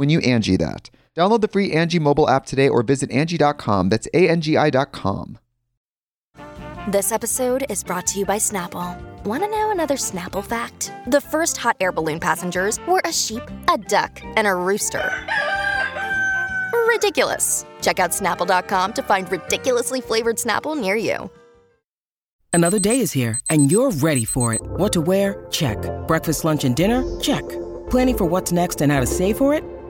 when you Angi that. Download the free Angi mobile app today or visit Angi.com. That's A-N-G-I dot com. This episode is brought to you by Snapple. Want to know another Snapple fact? The first hot air balloon passengers were a sheep, a duck, and a rooster. Ridiculous. Check out snapple.com to find ridiculously flavored Snapple near you. Another day is here, and you're ready for it. What to wear? Check. Breakfast, lunch, and dinner? Check. Planning for what's next and how to save for it?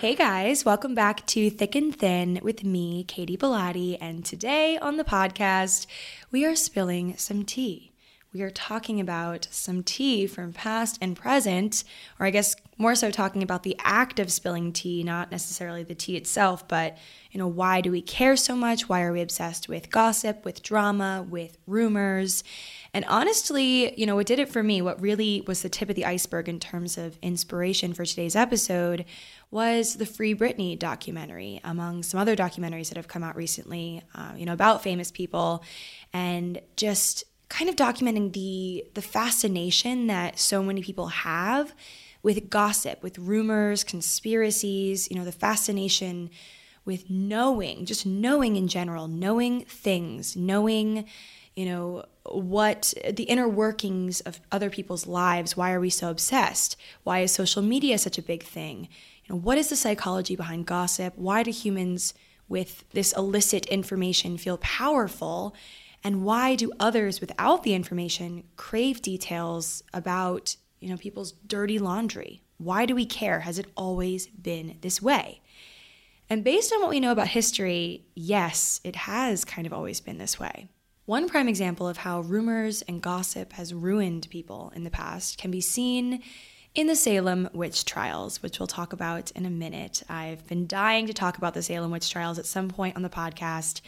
Hey guys, welcome back to Thick and Thin with me, Katy Bellotte. And today on the podcast, we are spilling some tea. We are talking about some tea from past and present, or I guess more so talking about the act of spilling tea, not necessarily the tea itself, but you know, why do we care so much? Why are we obsessed with gossip, with drama, with rumors? And honestly, you know, what did it for me, what really was the tip of the iceberg in terms of inspiration for today's episode was the Free Britney documentary, among some other documentaries that have come out recently, uh, you know, about famous people, and just kind of documenting the the fascination that so many people have with gossip, with rumors, conspiracies, you know, the fascination with knowing, just knowing in general, knowing things, knowing, you know, what the inner workings of other people's lives. Why are we so obsessed? Why is social media such a big thing? You know, what is the psychology behind gossip? Why do humans with this illicit information feel powerful? And why do others without the information crave details about, you know, people's dirty laundry? Why do we care? Has it always been this way? And based on what we know about history, yes, it has kind of always been this way. One prime example of how rumors and gossip has ruined people in the past can be seen in the Salem witch trials, which we'll talk about in a minute. I've been dying to talk about the Salem witch trials at some point on the podcast.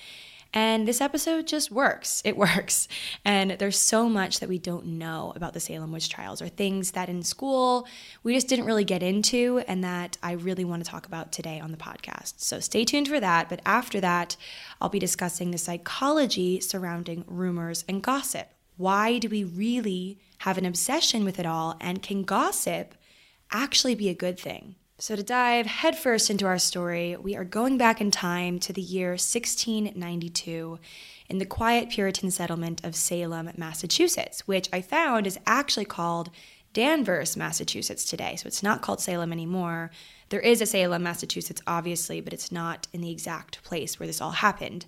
And this episode just works. It works. And there's so much that we don't know about the Salem witch trials or things that in school we just didn't really get into and that I really want to talk about today on the podcast. So stay tuned for that. But after that, I'll be discussing the psychology surrounding rumors and gossip. Why do we really have an obsession with it all? And can gossip actually be a good thing? So, to dive headfirst into our story, we are going back in time to the year 1692 in the quiet Puritan settlement of Salem, Massachusetts, which I found is actually called Danvers, Massachusetts today. So, it's not called Salem anymore. There is a Salem, Massachusetts, obviously, but it's not in the exact place where this all happened.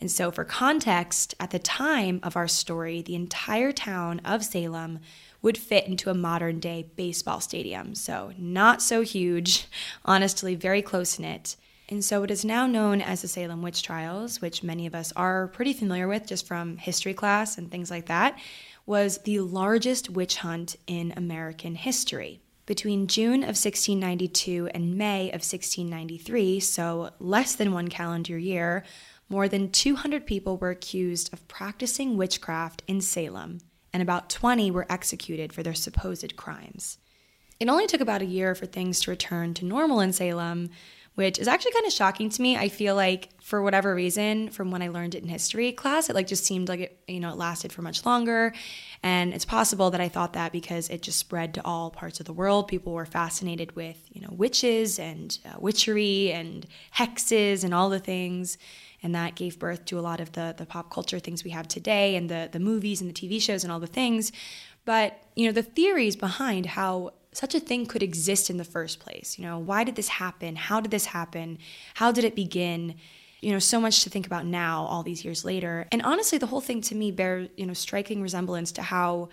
And so, for context, at the time of our story, the entire town of Salem would fit into a modern day baseball stadium. So, not so huge, honestly, very close knit. And so it is now known as the Salem witch trials, which many of us are pretty familiar with just from history class and things like that, was the largest witch hunt in American history. Between June of 1692 and May of 1693, so less than one calendar year, more than 200 people were accused of practicing witchcraft in Salem, and about 20 were executed for their supposed crimes. It only took about a year for things to return to normal in Salem, which is actually kind of shocking to me. I feel like for whatever reason, from when I learned it in history class, it like just seemed like it, you know, it lasted for much longer. And it's possible that I thought that because it just spread to all parts of the world. People were fascinated with, you know, witches and uh, witchery and hexes and all the things. And that gave birth to a lot of the, the pop culture things we have today and the, the movies and the TV shows and all the things. But, you know, the theories behind how such a thing could exist in the first place. You know, why did this happen? How did this happen? How did it begin? You know, so much to think about now, all these years later. And honestly, the whole thing to me bears, you know, striking resemblance to how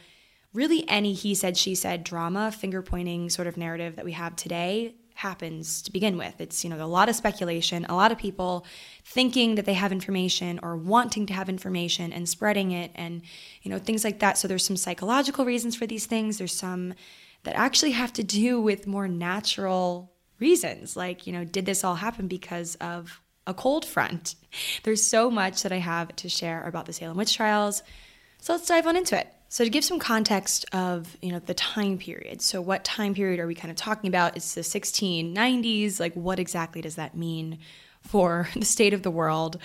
really any he said, she said drama, finger pointing sort of narrative that we have today happens to begin with. It's, you know, a lot of speculation, a lot of people thinking that they have information or wanting to have information and spreading it and, you know, things like that. So there's some psychological reasons for these things. There's some that actually have to do with more natural reasons. Like, you know, did this all happen because of a cold front? There's so much that I have to share about the Salem witch trials. So let's dive on into it. So to give some context of, you know, the time period. So what time period are we kind of talking about? It's the 1690s. Like what exactly does that mean for the state of the world?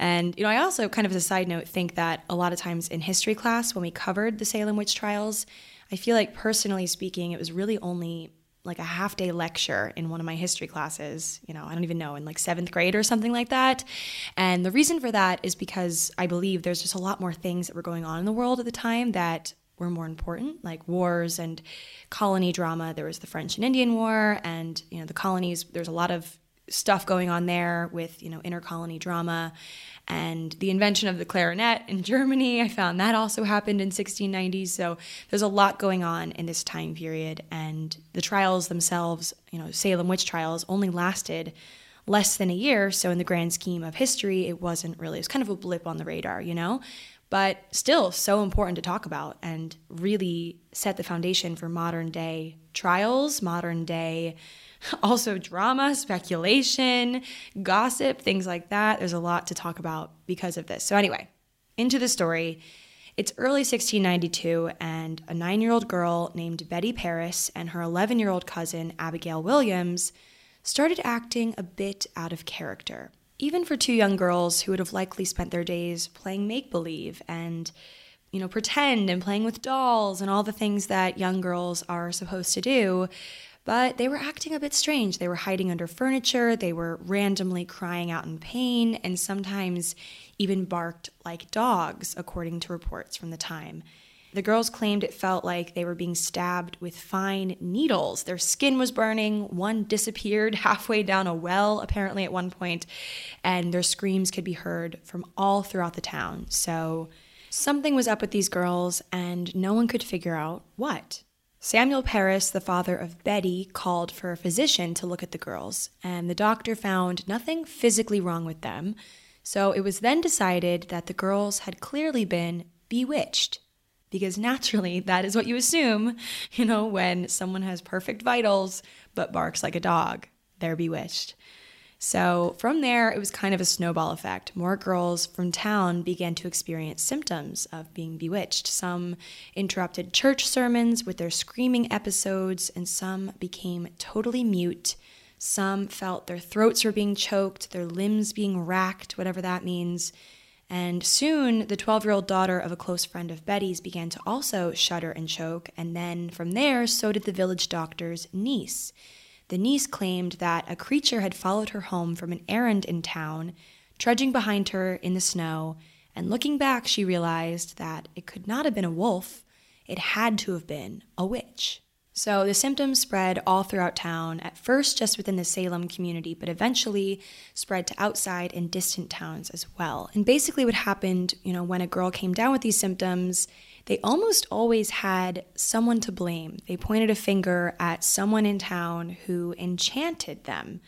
And, you know, I also kind of as a side note think that a lot of times in history class when we covered the Salem witch trials, I feel like personally speaking, it was really only like a half day lecture in one of my history classes, you know, I don't even know, in like seventh grade or something like that. And the reason for that is because I believe there's just a lot more things that were going on in the world at the time that were more important, like wars and colony drama. There was the French and Indian War, and, you know, the colonies, there's a lot of stuff going on there with, you know, intercolony drama and the invention of the clarinet in Germany. I found that also happened in 1690. So there's a lot going on in this time period, and the trials themselves, you know, Salem witch trials, only lasted less than a year. So in the grand scheme of history, it wasn't really. It was kind of a blip on the radar, you know. But still, so important to talk about and really set the foundation for modern day trials, modern day also drama, speculation, gossip, things like that. There's a lot to talk about because of this. So, anyway, into the story. It's early 1692, and a nine year old girl named Betty Parris and her 11 year old cousin, Abigail Williams, started acting a bit out of character, even for two young girls who would have likely spent their days playing make believe and you know, pretend and playing with dolls and all the things that young girls are supposed to do. But they were acting a bit strange. They were hiding under furniture, they were randomly crying out in pain, and sometimes even barked like dogs, according to reports from the time. The girls claimed it felt like they were being stabbed with fine needles. Their skin was burning. One disappeared halfway down a well, apparently, at one point, and their screams could be heard from all throughout the town. So something was up with these girls, and no one could figure out what. Samuel Parris, the father of Betty, called for a physician to look at the girls, and the doctor found nothing physically wrong with them. So it was then decided that the girls had clearly been bewitched. Because naturally, that is what you assume, you know, when someone has perfect vitals but barks like a dog. They're bewitched. So from there, it was kind of a snowball effect. More girls from town began to experience symptoms of being bewitched. Some interrupted church sermons with their screaming episodes, and some became totally mute. Some felt their throats were being choked, their limbs being racked, whatever that means. And soon, the 12 year old daughter of a close friend of Betty's began to also shudder and choke, and then from there, so did the village doctor's niece. The niece claimed that a creature had followed her home from an errand in town, trudging behind her in the snow, and looking back, she realized that it could not have been a wolf, it had to have been a witch. So the symptoms spread all throughout town, at first just within the Salem community, but eventually spread to outside and distant towns as well. And basically, what happened, you know, when a girl came down with these symptoms, they almost always had someone to blame. They pointed a finger at someone in town who enchanted them.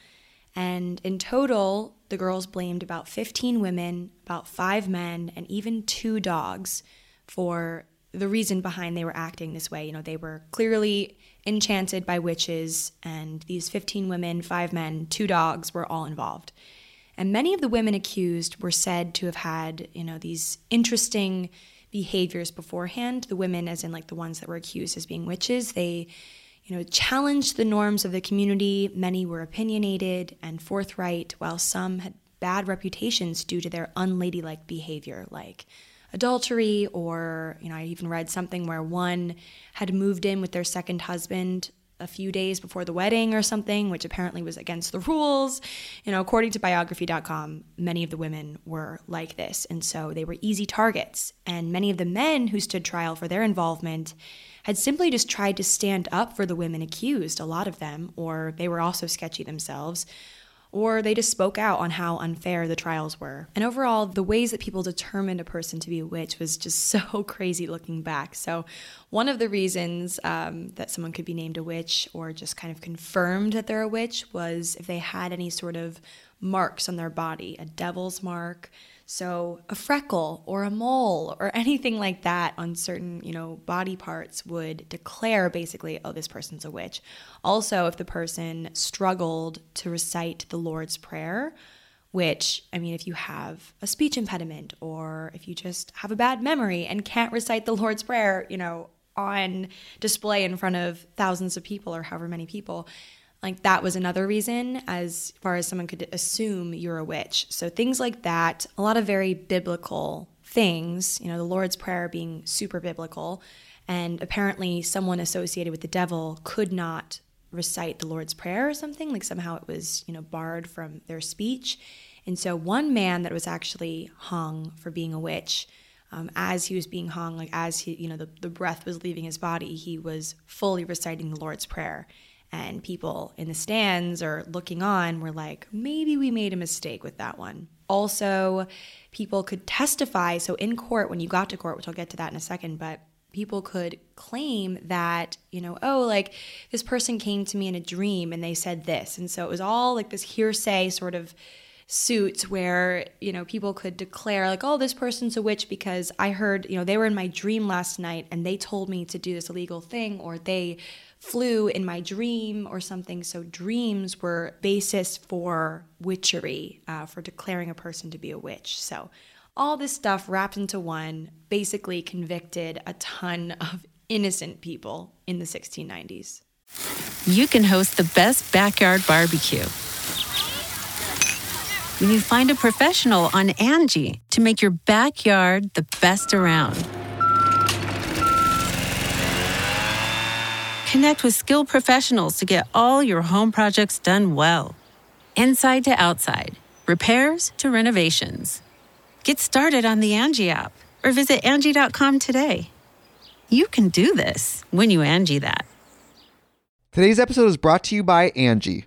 And in total, the girls blamed about 15 women, about five men, and even two dogs for the reason behind they were acting this way. You know, they were clearly enchanted by witches, and these 15 women, five men, two dogs were all involved. And many of the women accused were said to have had, you know, these interesting behaviors beforehand. The women, as in like the ones that were accused as being witches, they, you know, challenged the norms of the community. Many were opinionated and forthright, while some had bad reputations due to their unladylike behavior, like adultery, or, you know, I even read something where one had moved in with their second husband a few days before the wedding or something, which apparently was against the rules. You know, according to biography.com, many of the women were like this. And so they were easy targets. And many of the men who stood trial for their involvement had simply just tried to stand up for the women accused, a lot of them, or they were also sketchy themselves or they just spoke out on how unfair the trials were. And overall, the ways that people determined a person to be a witch was just so crazy looking back. So, one of the reasons um, that someone could be named a witch or just kind of confirmed that they're a witch was if they had any sort of marks on their body a devil's mark, so, a freckle or a mole or anything like that on certain, you know, body parts would declare basically, oh, this person's a witch. Also, if the person struggled to recite the Lord's Prayer, which, I mean, if you have a speech impediment or if you just have a bad memory and can't recite the Lord's Prayer, you know, on display in front of thousands of people or however many people, like that was another reason as far as someone could assume you're a witch. So things like that, a lot of very biblical things, you know, the Lord's Prayer being super biblical. And apparently, someone associated with the devil could not recite the Lord's Prayer or something. Like somehow it was, you know, barred from their speech. And so, one man that was actually hung for being a witch, um, as he was being hung, like as he, you know, the, the breath was leaving his body, he was fully reciting the Lord's Prayer and people in the stands or looking on were like, maybe we made a mistake with that one. Also, people could testify. So, in court, when you got to court, which I'll get to that in a second, but people could claim that, you know, oh, like this person came to me in a dream and they said this. And so it was all like this hearsay sort of suits where you know people could declare like oh this person's a witch because i heard you know they were in my dream last night and they told me to do this illegal thing or they flew in my dream or something. So dreams were basis for witchery, uh, for declaring a person to be a witch. So all this stuff wrapped into one basically convicted a ton of innocent people in the 1690s. You can host the best backyard barbecue when you find a professional on Angi to make your backyard the best around. Connect with skilled professionals to get all your home projects done well. Inside to outside, repairs to renovations. Get started on the Angi app or visit Angi.com today. You can do this when you Angi that. Today's episode is brought to you by Angi.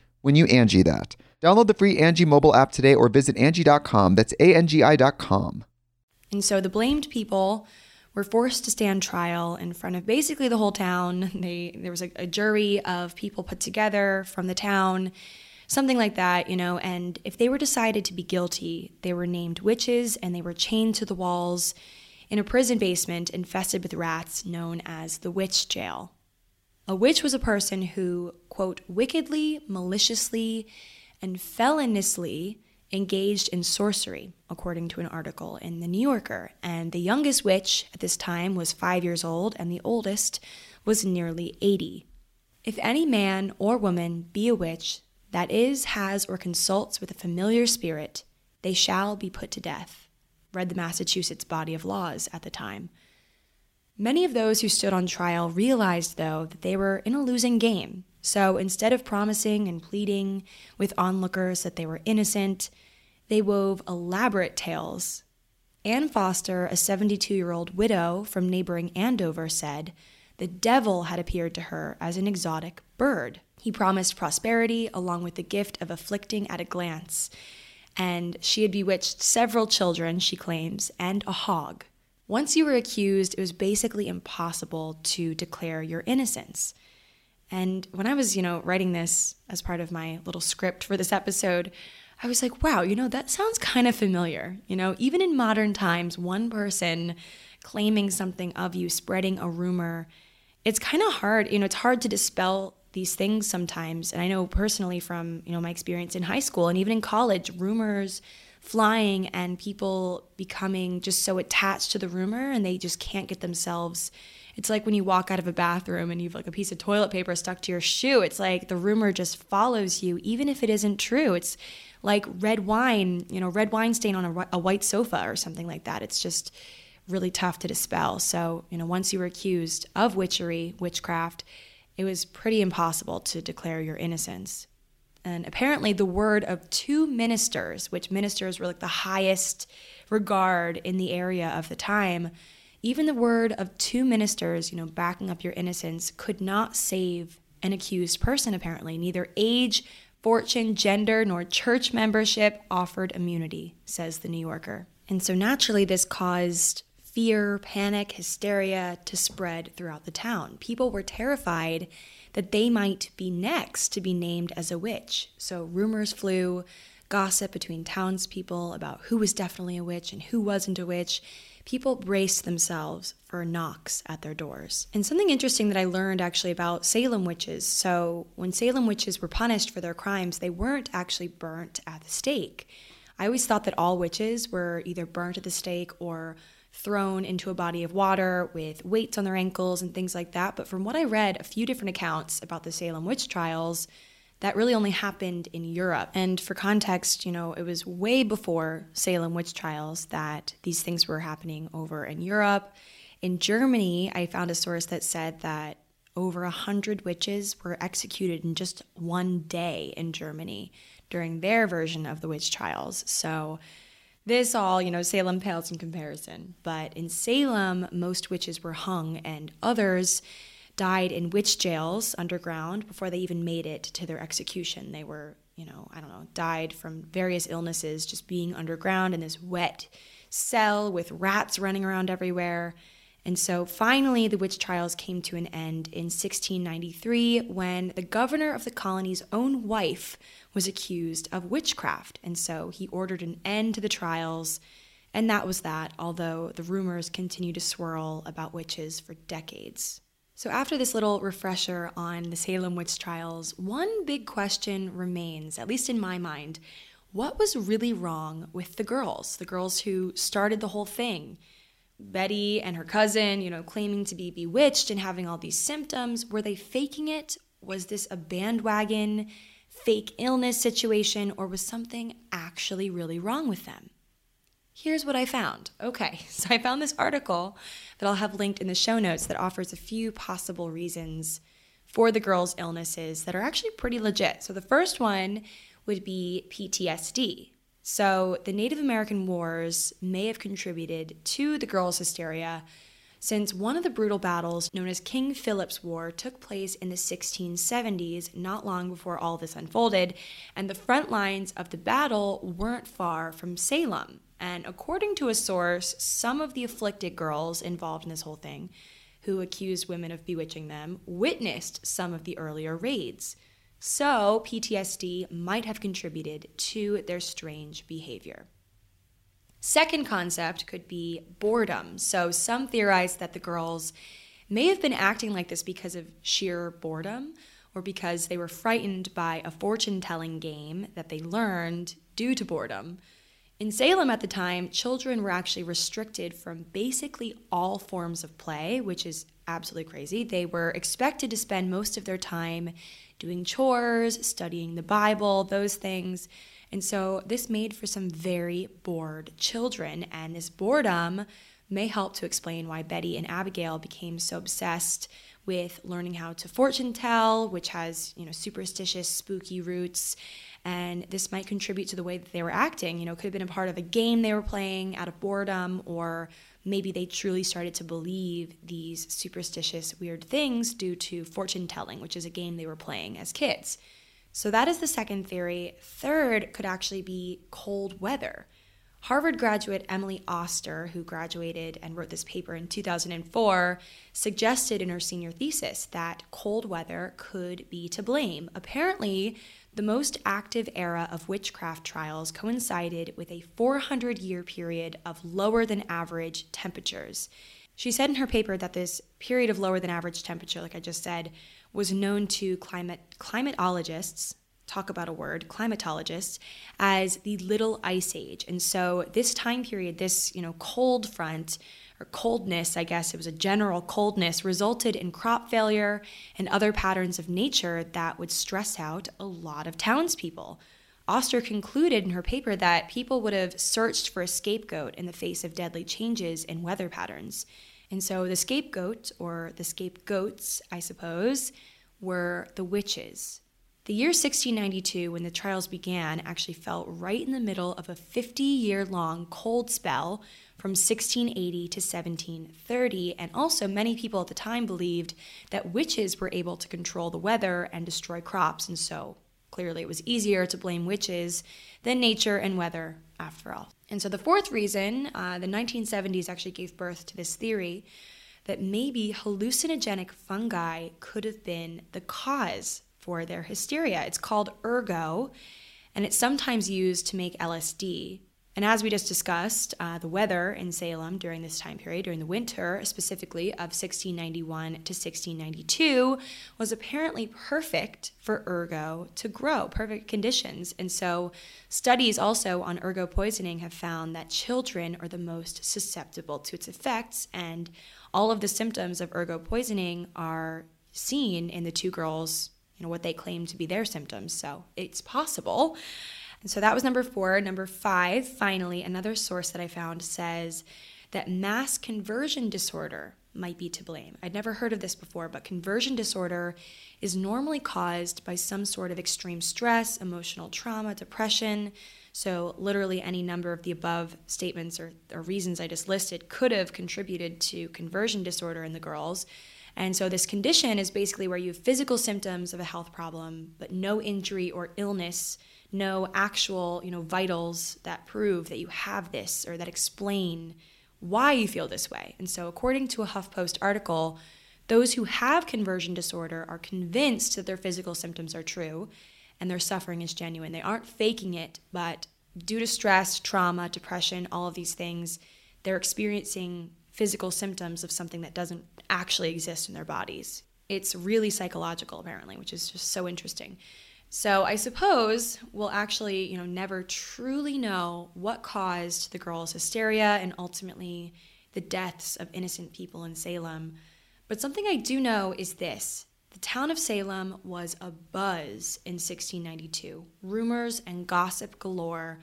when you Angi that. Download the free Angi mobile app today or visit Angi.com. That's A-N-G-I dot com. And so the blamed people were forced to stand trial in front of basically the whole town. They there was a, a jury of people put together from the town, something like that, you know. And if they were decided to be guilty, they were named witches and they were chained to the walls in a prison basement infested with rats known as the witch jail. A witch was a person who, quote, wickedly, maliciously, and feloniously engaged in sorcery, according to an article in The New Yorker. And the youngest witch at this time was five years old, and the oldest was nearly 80. If any man or woman be a witch, that is, has, or consults with a familiar spirit, they shall be put to death, read the Massachusetts body of laws at the time. Many of those who stood on trial realized, though, that they were in a losing game. So instead of promising and pleading with onlookers that they were innocent, they wove elaborate tales. Anne Foster, a 72 year old widow from neighboring Andover, said the devil had appeared to her as an exotic bird. He promised prosperity along with the gift of afflicting at a glance. And she had bewitched several children, she claims, and a hog. Once you were accused, it was basically impossible to declare your innocence. And when I was, you know, writing this as part of my little script for this episode, I was like, wow, you know, that sounds kind of familiar. You know, even in modern times, one person claiming something of you, spreading a rumor, it's kind of hard, you know, it's hard to dispel these things sometimes. And I know personally from, you know, my experience in high school and even in college, rumors flying and people becoming just so attached to the rumor and they just can't get themselves it's like when you walk out of a bathroom and you've like a piece of toilet paper stuck to your shoe it's like the rumor just follows you even if it isn't true. It's like red wine you know red wine stain on a, a white sofa or something like that. It's just really tough to dispel. So you know once you were accused of witchery witchcraft it was pretty impossible to declare your innocence and apparently, the word of two ministers, which ministers were like the highest regard in the area of the time, even the word of two ministers, you know, backing up your innocence, could not save an accused person, apparently. Neither age, fortune, gender, nor church membership offered immunity, says the New Yorker. And so naturally, this caused fear, panic, hysteria to spread throughout the town. People were terrified that they might be next to be named as a witch. So rumors flew, gossip between townspeople about who was definitely a witch and who wasn't a witch. People braced themselves for knocks at their doors. And something interesting that I learned actually about Salem witches so, when Salem witches were punished for their crimes, they weren't actually burnt at the stake. I always thought that all witches were either burnt at the stake or thrown into a body of water with weights on their ankles and things like that. But from what I read, a few different accounts about the Salem witch trials, that really only happened in Europe. And for context, you know, it was way before Salem witch trials that these things were happening over in Europe. In Germany, I found a source that said that over a hundred witches were executed in just one day in Germany during their version of the witch trials. So this all, you know, Salem pales in comparison. But in Salem, most witches were hung, and others died in witch jails underground before they even made it to their execution. They were, you know, I don't know, died from various illnesses just being underground in this wet cell with rats running around everywhere. And so finally, the witch trials came to an end in 1693 when the governor of the colony's own wife was accused of witchcraft. And so he ordered an end to the trials. And that was that, although the rumors continued to swirl about witches for decades. So, after this little refresher on the Salem witch trials, one big question remains, at least in my mind. What was really wrong with the girls, the girls who started the whole thing? Betty and her cousin, you know, claiming to be bewitched and having all these symptoms. Were they faking it? Was this a bandwagon fake illness situation, or was something actually really wrong with them? Here's what I found. Okay, so I found this article that I'll have linked in the show notes that offers a few possible reasons for the girls' illnesses that are actually pretty legit. So the first one would be PTSD. So, the Native American Wars may have contributed to the girls' hysteria since one of the brutal battles, known as King Philip's War, took place in the 1670s, not long before all this unfolded, and the front lines of the battle weren't far from Salem. And according to a source, some of the afflicted girls involved in this whole thing, who accused women of bewitching them, witnessed some of the earlier raids. So, PTSD might have contributed to their strange behavior. Second concept could be boredom. So, some theorize that the girls may have been acting like this because of sheer boredom or because they were frightened by a fortune telling game that they learned due to boredom. In Salem at the time, children were actually restricted from basically all forms of play, which is absolutely crazy. They were expected to spend most of their time doing chores, studying the Bible, those things. And so this made for some very bored children. And this boredom may help to explain why Betty and Abigail became so obsessed with learning how to fortune tell, which has, you know, superstitious, spooky roots. And this might contribute to the way that they were acting. You know, could have been a part of a game they were playing out of boredom, or maybe they truly started to believe these superstitious, weird things due to fortune telling, which is a game they were playing as kids. So that is the second theory. Third could actually be cold weather. Harvard graduate Emily Oster, who graduated and wrote this paper in 2004, suggested in her senior thesis that cold weather could be to blame. Apparently, the most active era of witchcraft trials coincided with a 400 year period of lower than average temperatures. She said in her paper that this period of lower than average temperature, like I just said, was known to climate climatologists, talk about a word, climatologists, as the Little Ice Age. And so this time period, this, you know, cold front or coldness, I guess it was a general coldness, resulted in crop failure and other patterns of nature that would stress out a lot of townspeople. Oster concluded in her paper that people would have searched for a scapegoat in the face of deadly changes in weather patterns. And so the scapegoat, or the scapegoats, I suppose, were the witches. The year 1692, when the trials began, actually fell right in the middle of a 50 year long cold spell from 1680 to 1730. And also, many people at the time believed that witches were able to control the weather and destroy crops. And so, clearly, it was easier to blame witches than nature and weather, after all. And so, the fourth reason, uh, the 1970s actually gave birth to this theory that maybe hallucinogenic fungi could have been the cause for their hysteria. It's called ergot, and it's sometimes used to make LSD. And as we just discussed, uh, the weather in Salem during this time period, during the winter specifically of 1691 to 1692, was apparently perfect for ergot to grow, perfect conditions. And so, studies also on ergot poisoning have found that children are the most susceptible to its effects, and all of the symptoms of ergot poisoning are seen in the two girls you know what they claim to be their symptoms. So it's possible. And so that was number four. Number five, finally, another source that I found says that mass conversion disorder might be to blame. I'd never heard of this before, but conversion disorder is normally caused by some sort of extreme stress, emotional trauma, depression. So, literally, any number of the above statements or, or reasons I just listed could have contributed to conversion disorder in the girls. And so this condition is basically where you have physical symptoms of a health problem, but no injury or illness, no actual, you know, vitals that prove that you have this or that explain why you feel this way. And so according to a HuffPost article, those who have conversion disorder are convinced that their physical symptoms are true and their suffering is genuine. They aren't faking it, but due to stress, trauma, depression, all of these things, they're experiencing physical symptoms of something that doesn't actually exist in their bodies. It's really psychological, apparently, which is just so interesting. So I suppose we'll actually, you know, never truly know what caused the girls' hysteria and ultimately the deaths of innocent people in Salem. But something I do know is this. The town of Salem was a buzz in 1692. Rumors and gossip galore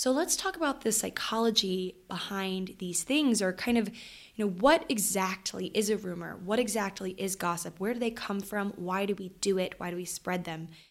so let's talk about the psychology behind these things or kind of, you know, what exactly is a rumor? What exactly is gossip? Where do they come from? Why do we do it? Why do we spread them?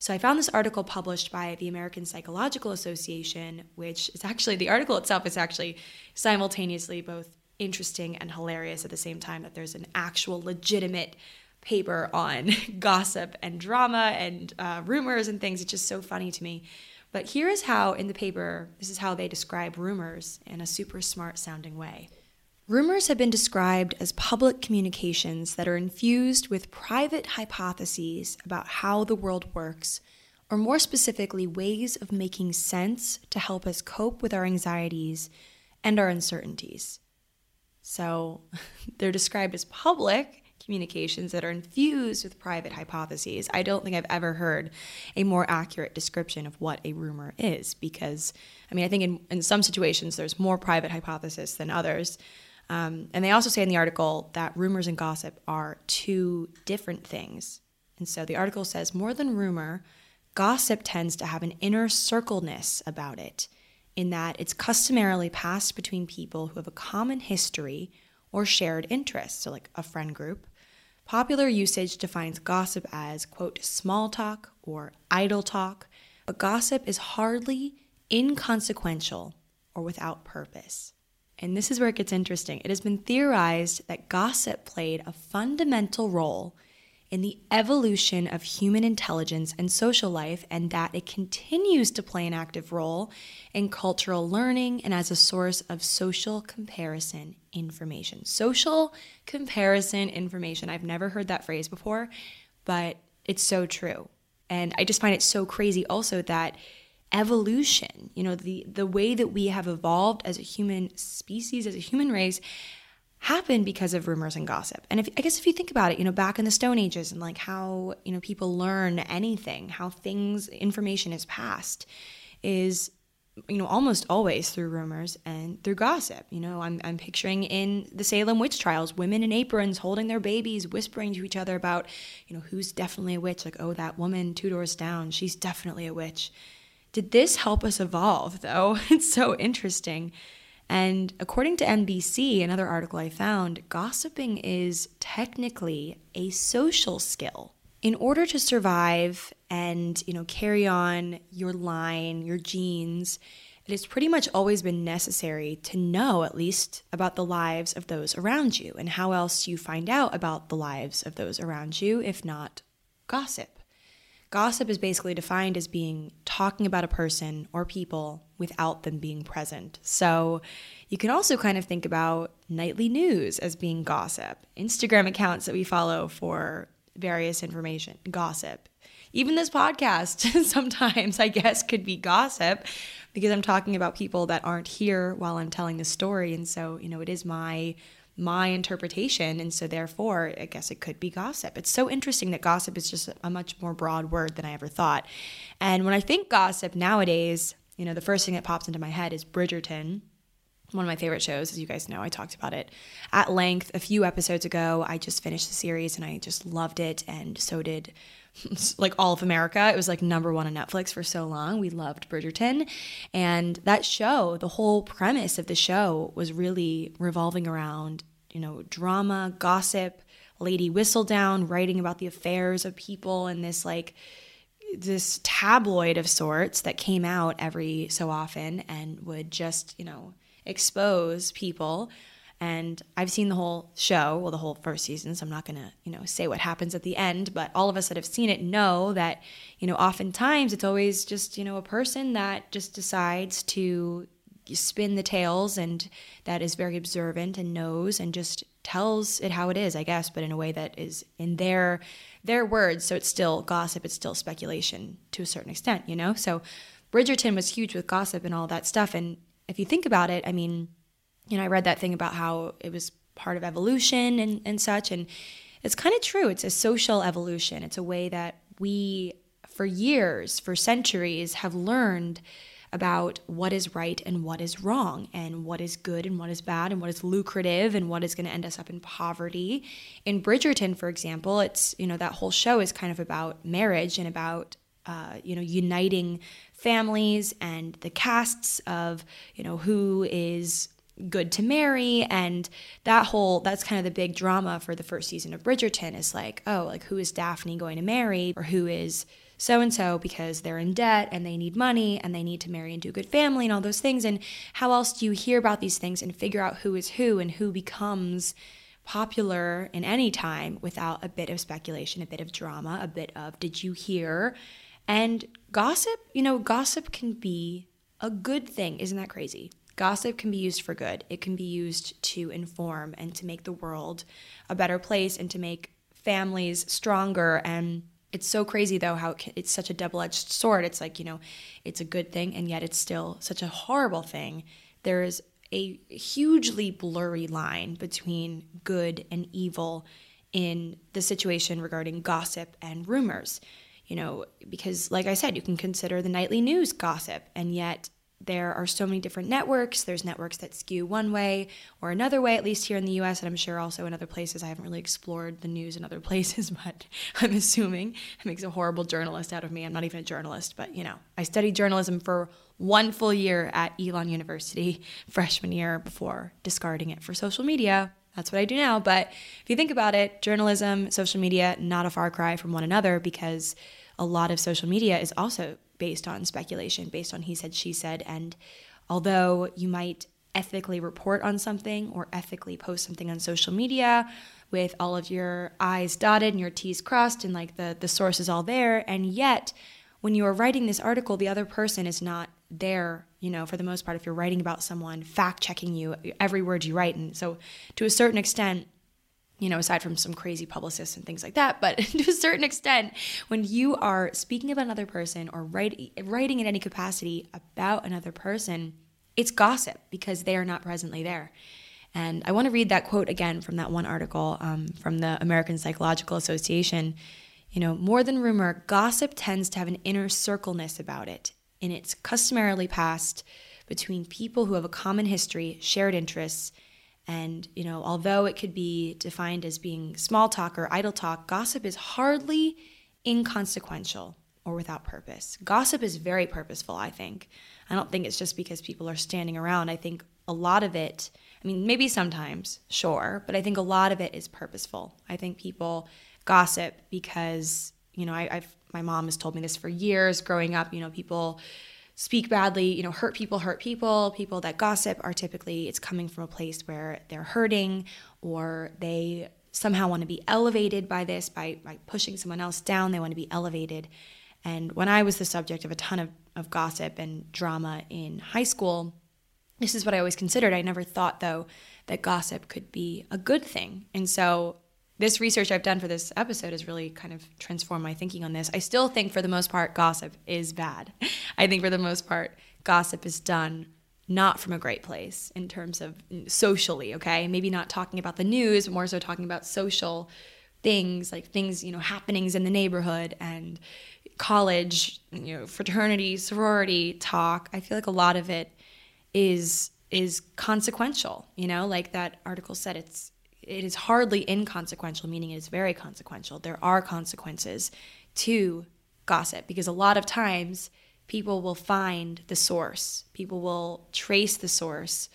So I found this article published by the American Psychological Association, which is actually the article itself is actually simultaneously both interesting and hilarious at the same time that there's an actual legitimate paper on gossip and drama and uh, rumors and things. It's just so funny to me. But here is how, in the paper, this is how they describe rumors in a super smart sounding way. Rumors have been described as public communications that are infused with private hypotheses about how the world works, or more specifically, ways of making sense to help us cope with our anxieties and our uncertainties. So they're described as public communications that are infused with private hypotheses. I don't think I've ever heard a more accurate description of what a rumor is because, I mean, I think in, in some situations there's more private hypothesis than others. Um, and they also say in the article that rumors and gossip are two different things. And so the article says more than rumor, gossip tends to have an inner circleness about it, in that it's customarily passed between people who have a common history or shared interests, so like a friend group. Popular usage defines gossip as, quote, small talk or idle talk, but gossip is hardly inconsequential or without purpose. And this is where it gets interesting. It has been theorized that gossip played a fundamental role in the evolution of human intelligence and social life, and that it continues to play an active role in cultural learning and as a source of social comparison information. Social comparison information. I've never heard that phrase before, but it's so true. And I just find it so crazy also that evolution, you know, the the way that we have evolved as a human species, as a human race, happened because of rumors and gossip. And if I guess if you think about it, you know, back in the Stone Ages and like how, you know, people learn anything, how things information is passed is you know almost always through rumors and through gossip you know I'm, I'm picturing in the salem witch trials women in aprons holding their babies whispering to each other about you know who's definitely a witch like oh that woman two doors down she's definitely a witch did this help us evolve, though? It's so interesting. And according to NBC, another article I found, gossiping is technically a social skill. In order to survive and, you know, carry on your line, your genes, it has pretty much always been necessary to know at least about the lives of those around you. And how else you find out about the lives of those around you if not gossip? Gossip is basically defined as being talking about a person or people without them being present. So you can also kind of think about nightly news as being gossip, Instagram accounts that we follow for various information, gossip. Even this podcast sometimes, I guess, could be gossip because I'm talking about people that aren't here while I'm telling the story. And so, you know, it is my my interpretation. And so, therefore, I guess it could be gossip. It's so interesting that gossip is just a much more broad word than I ever thought. And when I think gossip nowadays, you know, the first thing that pops into my head is Bridgerton. One of my favorite shows, as you guys know, I talked about it at length a few episodes ago. I just finished the series and I just loved it, and so did like all of America. It was like number one on Netflix for so long. We loved Bridgerton. And that show, the whole premise of the show was really revolving around you know, drama, gossip, Lady Whistledown writing about the affairs of people and this like this tabloid of sorts that came out every so often and would just, you know, expose people And I've seen the whole show, well, the whole first season, so I'm not gonna, you know, say what happens at the end, but all of us that have seen it know that, you know, oftentimes it's always just, you know, a person that just decides to spin the tales and that is very observant and knows and just tells it how it is, I guess, but in a way that is in their their words, so it's still gossip, it's still speculation to a certain extent, you know? So Bridgerton was huge with gossip and all that stuff and if you think about it, I mean, you know, I read that thing about how it was part of evolution and, and such. And it's kind of true. It's a social evolution. It's a way that we, for years, for centuries, have learned about what is right and what is wrong, and what is good and what is bad, and what is lucrative and what is going to end us up in poverty. In Bridgerton, for example, it's, you know, that whole show is kind of about marriage and about, uh, you know, uniting families and the casts of, you know, who is good to marry and that whole that's kind of the big drama for the first season of Bridgerton is like oh like who is Daphne going to marry or who is so and so because they're in debt and they need money and they need to marry into a good family and all those things and how else do you hear about these things and figure out who is who and who becomes popular in any time without a bit of speculation a bit of drama a bit of did you hear? And gossip you know gossip can be a good thing. Isn't that crazy Gossip can be used for good. It can be used to inform and to make the world a better place and to make families stronger. And it's so crazy, though, how it's such a double edged sword. It's like, you know, it's a good thing, and yet it's still such a horrible thing. There is a hugely blurry line between good and evil in the situation regarding gossip and rumors. You know, because like I said, you can consider the nightly news gossip, and yet there are so many different networks. There's networks that skew one way or another way, at least here in the US, and I'm sure also in other places. I haven't really explored the news in other places, but I'm assuming it makes a horrible journalist out of me. I'm not even a journalist, but you know, I studied journalism for one full year at Elon University, freshman year, before discarding it for social media. That's what I do now. But if you think about it, journalism, social media, not a far cry from one another because a lot of social media is also based on speculation, based on he said, she said. And although you might ethically report on something or ethically post something on social media with all of your I's dotted and your T's crossed and like the, the source is all there, and yet when you are writing this article, the other person is not there, you know, for the most part, if you're writing about someone, fact checking you every word you write. And so, to a certain extent, you know, aside from some crazy publicists and things like that. But to a certain extent, when you are speaking about another person or write, writing in any capacity about another person, it's gossip because they are not presently there. And I want to read that quote again from that one article um, from the American Psychological Association. You know, more than rumor, gossip tends to have an inner circleness about it, and it's customarily passed between people who have a common history, shared interests, and, you know, although it could be defined as being small talk or idle talk, gossip is hardly inconsequential or without purpose. Gossip is very purposeful, I think. I don't think it's just because people are standing around. I think a lot of it, I mean, maybe sometimes, sure, but I think a lot of it is purposeful. I think people gossip because, you know, I, I've, my mom has told me this for years growing up, you know, people speak badly, you know, hurt people hurt people. People that gossip are typically it's coming from a place where they're hurting or they somehow want to be elevated by this by, by pushing someone else down. They want to be elevated. And when I was the subject of a ton of, of gossip and drama in high school, this is what I always considered. I never thought, though, that gossip could be a good thing. And so this research I've done for this episode has really kind of transformed my thinking on this. I still think, for the most part, gossip is bad. I think, for the most part, gossip is done not from a great place in terms of socially, okay? Maybe not talking about the news, but more so talking about social things, like things, you know, happenings in the neighborhood and college, you know, fraternity, sorority talk. I feel like a lot of it is is consequential, you know, like that article said it's it is hardly inconsequential, meaning it is very consequential. There are consequences to gossip because a lot of times people will find the source, people will trace the source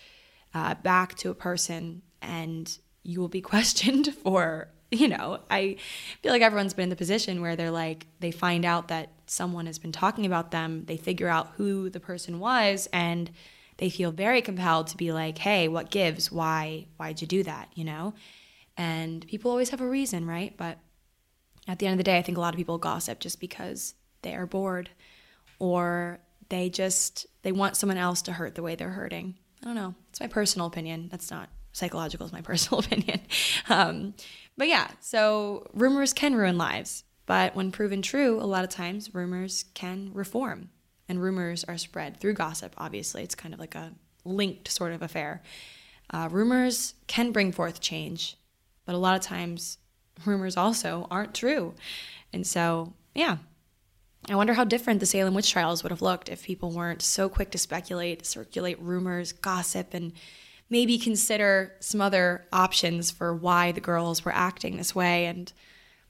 uh, back to a person, and you will be questioned for. You know, I feel like everyone's been in the position where they're like, they find out that someone has been talking about them, they figure out who the person was, and they feel very compelled to be like, "Hey, what gives? Why why'd you do that?" you know? And people always have a reason, right? But at the end of the day, I think a lot of people gossip just because they are bored or they just they want someone else to hurt the way they're hurting. I don't know. It's my personal opinion. That's not psychological. It's my personal opinion. Um, but yeah, so rumors can ruin lives. But when proven true, a lot of times rumors can reform, and rumors are spread through gossip. Obviously, it's kind of like a linked sort of affair. Uh, rumors can bring forth change, but a lot of times rumors also aren't true. And so, yeah, I wonder how different the Salem witch trials would have looked if people weren't so quick to speculate, circulate rumors, gossip, and maybe consider some other options for why the girls were acting this way. And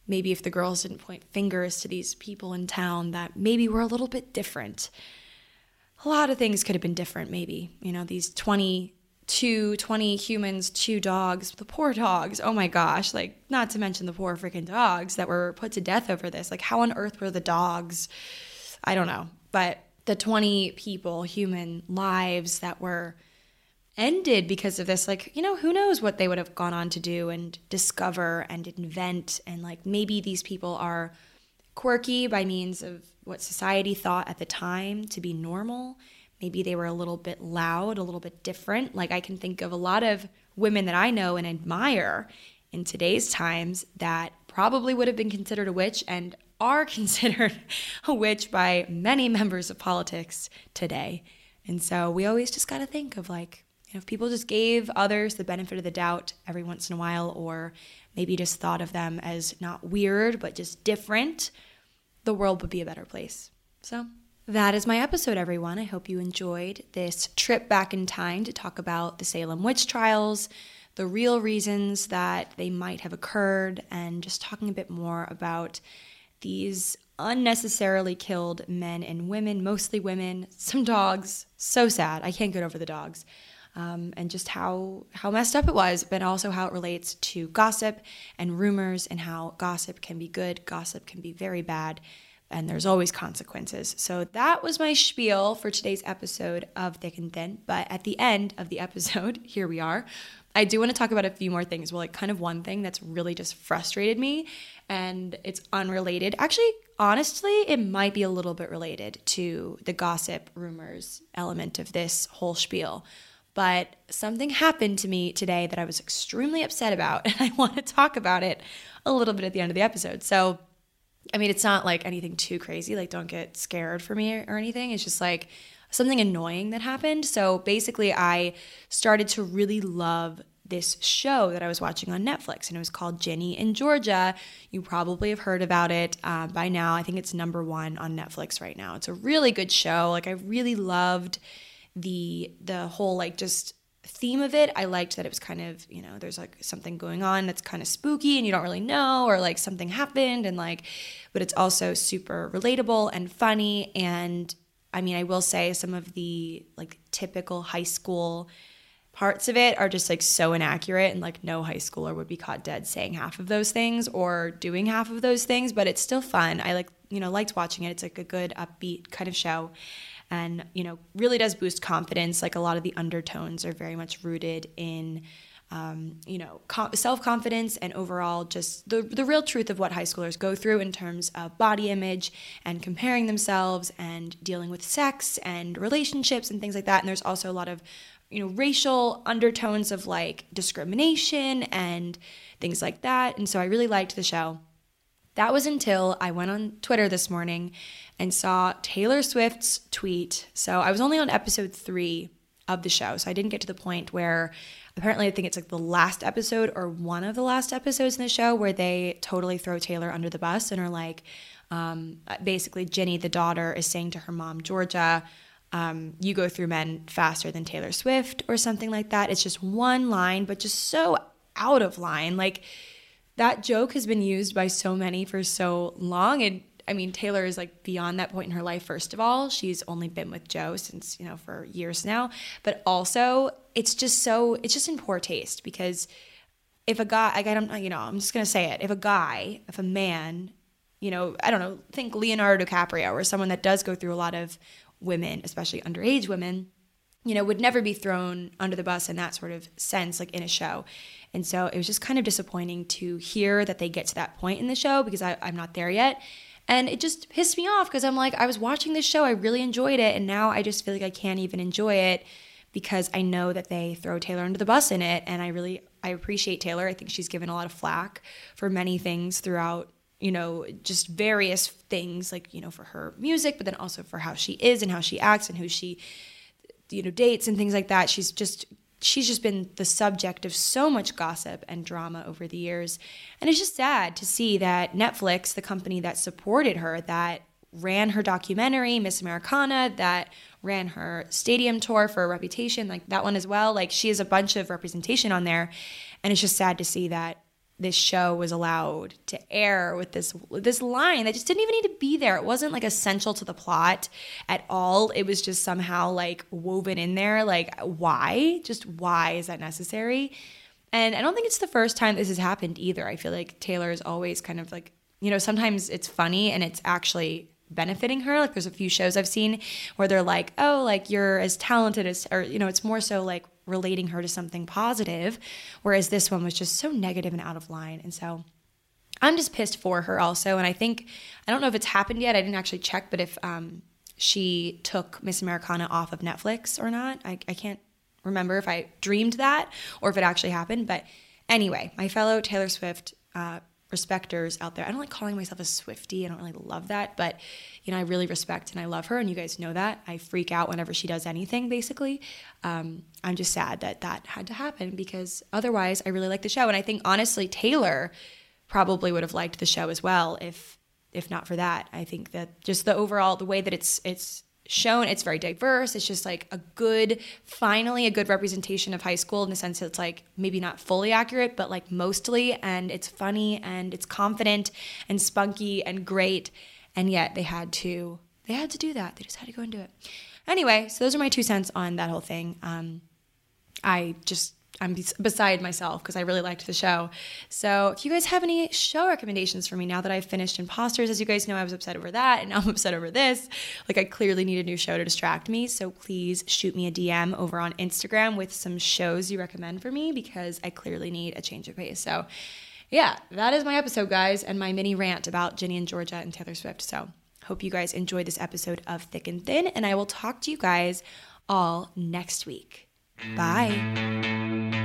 maybe if the girls didn't point fingers to these people in town that maybe were a little bit different. A lot of things could have been different, maybe. You know, these 20 two 20 humans, two dogs, the poor dogs. Oh my gosh. Like, not to mention the poor freaking dogs that were put to death over this. Like, how on earth were the dogs? I don't know. But the 20 people, human lives that were ended because of this, like, you know, who knows what they would have gone on to do and discover and invent. And like, maybe these people are quirky by means of what society thought at the time to be normal maybe they were a little bit loud, a little bit different. Like I can think of a lot of women that I know and admire in today's times that probably would have been considered a witch and are considered a witch by many members of politics today. And so we always just got to think of like, know, if people just gave others the benefit of the doubt every once in a while, or maybe just thought of them as not weird, but just different, the world would be a better place. So that is my episode, everyone. I hope you enjoyed this trip back in time to talk about the Salem witch trials, the real reasons that they might have occurred, and just talking a bit more about these unnecessarily killed men and women, mostly women, some dogs. So sad. I can't get over the dogs. Um, and just how how messed up it was, but also how it relates to gossip and rumors, and how gossip can be good, gossip can be very bad, and there's always consequences. So that was my spiel for today's episode of Thick and Thin. But at the end of the episode, here we are. I do want to talk about a few more things. Well, like kind of one thing that's really just frustrated me and it's unrelated. Actually, honestly, it might be a little bit related to the gossip rumors element of this whole spiel. But something happened to me today that I was extremely upset about, and I want to talk about it a little bit at the end of the episode. So, I mean, it's not like anything too crazy. Like, don't get scared for me or anything. It's just like something annoying that happened. So basically, I started to really love this show that I was watching on Netflix, and it was called Ginny and Georgia. You probably have heard about it uh, by now. I think it's number one on Netflix right now. It's a really good show. Like, I really loved the the whole like just theme of it. I liked that it was kind of, you know, there's like something going on that's kind of spooky and you don't really know, or like something happened, and like, but it's also super relatable and funny. And I mean, I will say some of the like typical high school parts of it are just like so inaccurate and like no high schooler would be caught dead saying half of those things or doing half of those things but it's still fun i like you know liked watching it it's like a good upbeat kind of show and you know really does boost confidence. Like a lot of the undertones are very much rooted in um, you know self-confidence and overall just the, the real truth of what high schoolers go through in terms of body image and comparing themselves and dealing with sex and relationships and things like that. And there's also a lot of you know racial undertones of like discrimination and things like that. And so i really liked the show that was until I went on Twitter this morning and saw Taylor Swift's tweet. So I was only on episode three of the show. So I didn't get to the point where apparently I think it's like the last episode or one of the last episodes in the show where they totally throw Taylor under the bus and are like, um, basically, Ginny, the daughter, is saying to her mom, Georgia, um, you go through men faster than Taylor Swift or something like that. It's just one line, but just so out of line. Like, that joke has been used by so many for so long. And I mean, Taylor is like beyond that point in her life, first of all. She's only been with Joe since, you know, for years now. But also, it's just so, it's just in poor taste because if a guy, like, I don't, you know, I'm just going to say it. If a guy, if a man, you know, I don't know, think Leonardo DiCaprio or someone that does go through a lot of women, especially underage women, you know, would never be thrown under the bus in that sort of sense, like in a show. And so it was just kind of disappointing to hear that they get to that point in the show because I, I'm not there yet. And it just pissed me off because I'm like, I was watching this show, I really enjoyed it, and now I just feel like I can't even enjoy it because I know that they throw Taylor under the bus in it. And I really I appreciate Taylor. I think she's given a lot of flack for many things throughout you know, just various things like, you know, for her music, but then also for how she is and how she acts and who she you know dates and things like that she's just she's just been the subject of so much gossip and drama over the years. And it's just sad to see that netflix the company that supported her that ran her documentary miss americana that ran her stadium tour for a reputation like that one as well like she has a bunch of representation on there. And it's just sad to see that this show was allowed to air with this this line that just didn't even need to be there. It wasn't like essential to the plot at all. It was just somehow like woven in there. Like why? Just why is that necessary? And I don't think it's the first time this has happened either. I feel like Taylor is always kind of like, you know, sometimes it's funny and it's actually benefiting her. Like there's a few shows I've seen where they're like, "Oh, like you're as talented as or you know, it's more so like relating her to something positive, whereas this one was just so negative and out of line. And so I'm just pissed for her also. And I think, I don't know if it's happened yet. I didn't actually check, but if um, she took Miss Americana off of Netflix or not, I, I can't remember if I dreamed that or if it actually happened. But anyway, my fellow Taylor Swift uh, respecters out there. I don't like calling myself a Swiftie. I don't really love that, but you know, I really respect and I love her, and you guys know that. I freak out whenever she does anything. Basically, um, I'm just sad that that had to happen because otherwise, I really like the show, and I think honestly, Taylor probably would have liked the show as well if if not for that. I think that just the overall the way that it's it's shown it's very diverse. It's just like a good finally a good representation of high school in the sense that it's like maybe not fully accurate but like mostly and it's funny and it's confident and spunky and great and yet they had to they had to do that. They just had to go and do it. Anyway so those are my two cents on that whole thing. Um, i just I'm beside myself because I really liked the show. So, if you guys have any show recommendations for me now that I've finished Imposters, as you guys know, I was upset over that and now I'm upset over this. Like, I clearly need a new show to distract me. So, please shoot me a DM over on Instagram with some shows you recommend for me because I clearly need a change of pace. So, yeah, that is my episode, guys, and my mini rant about Ginny and Georgia and Taylor Swift. So, hope you guys enjoyed this episode of Thick and Thin, and I will talk to you guys all next week. Bye.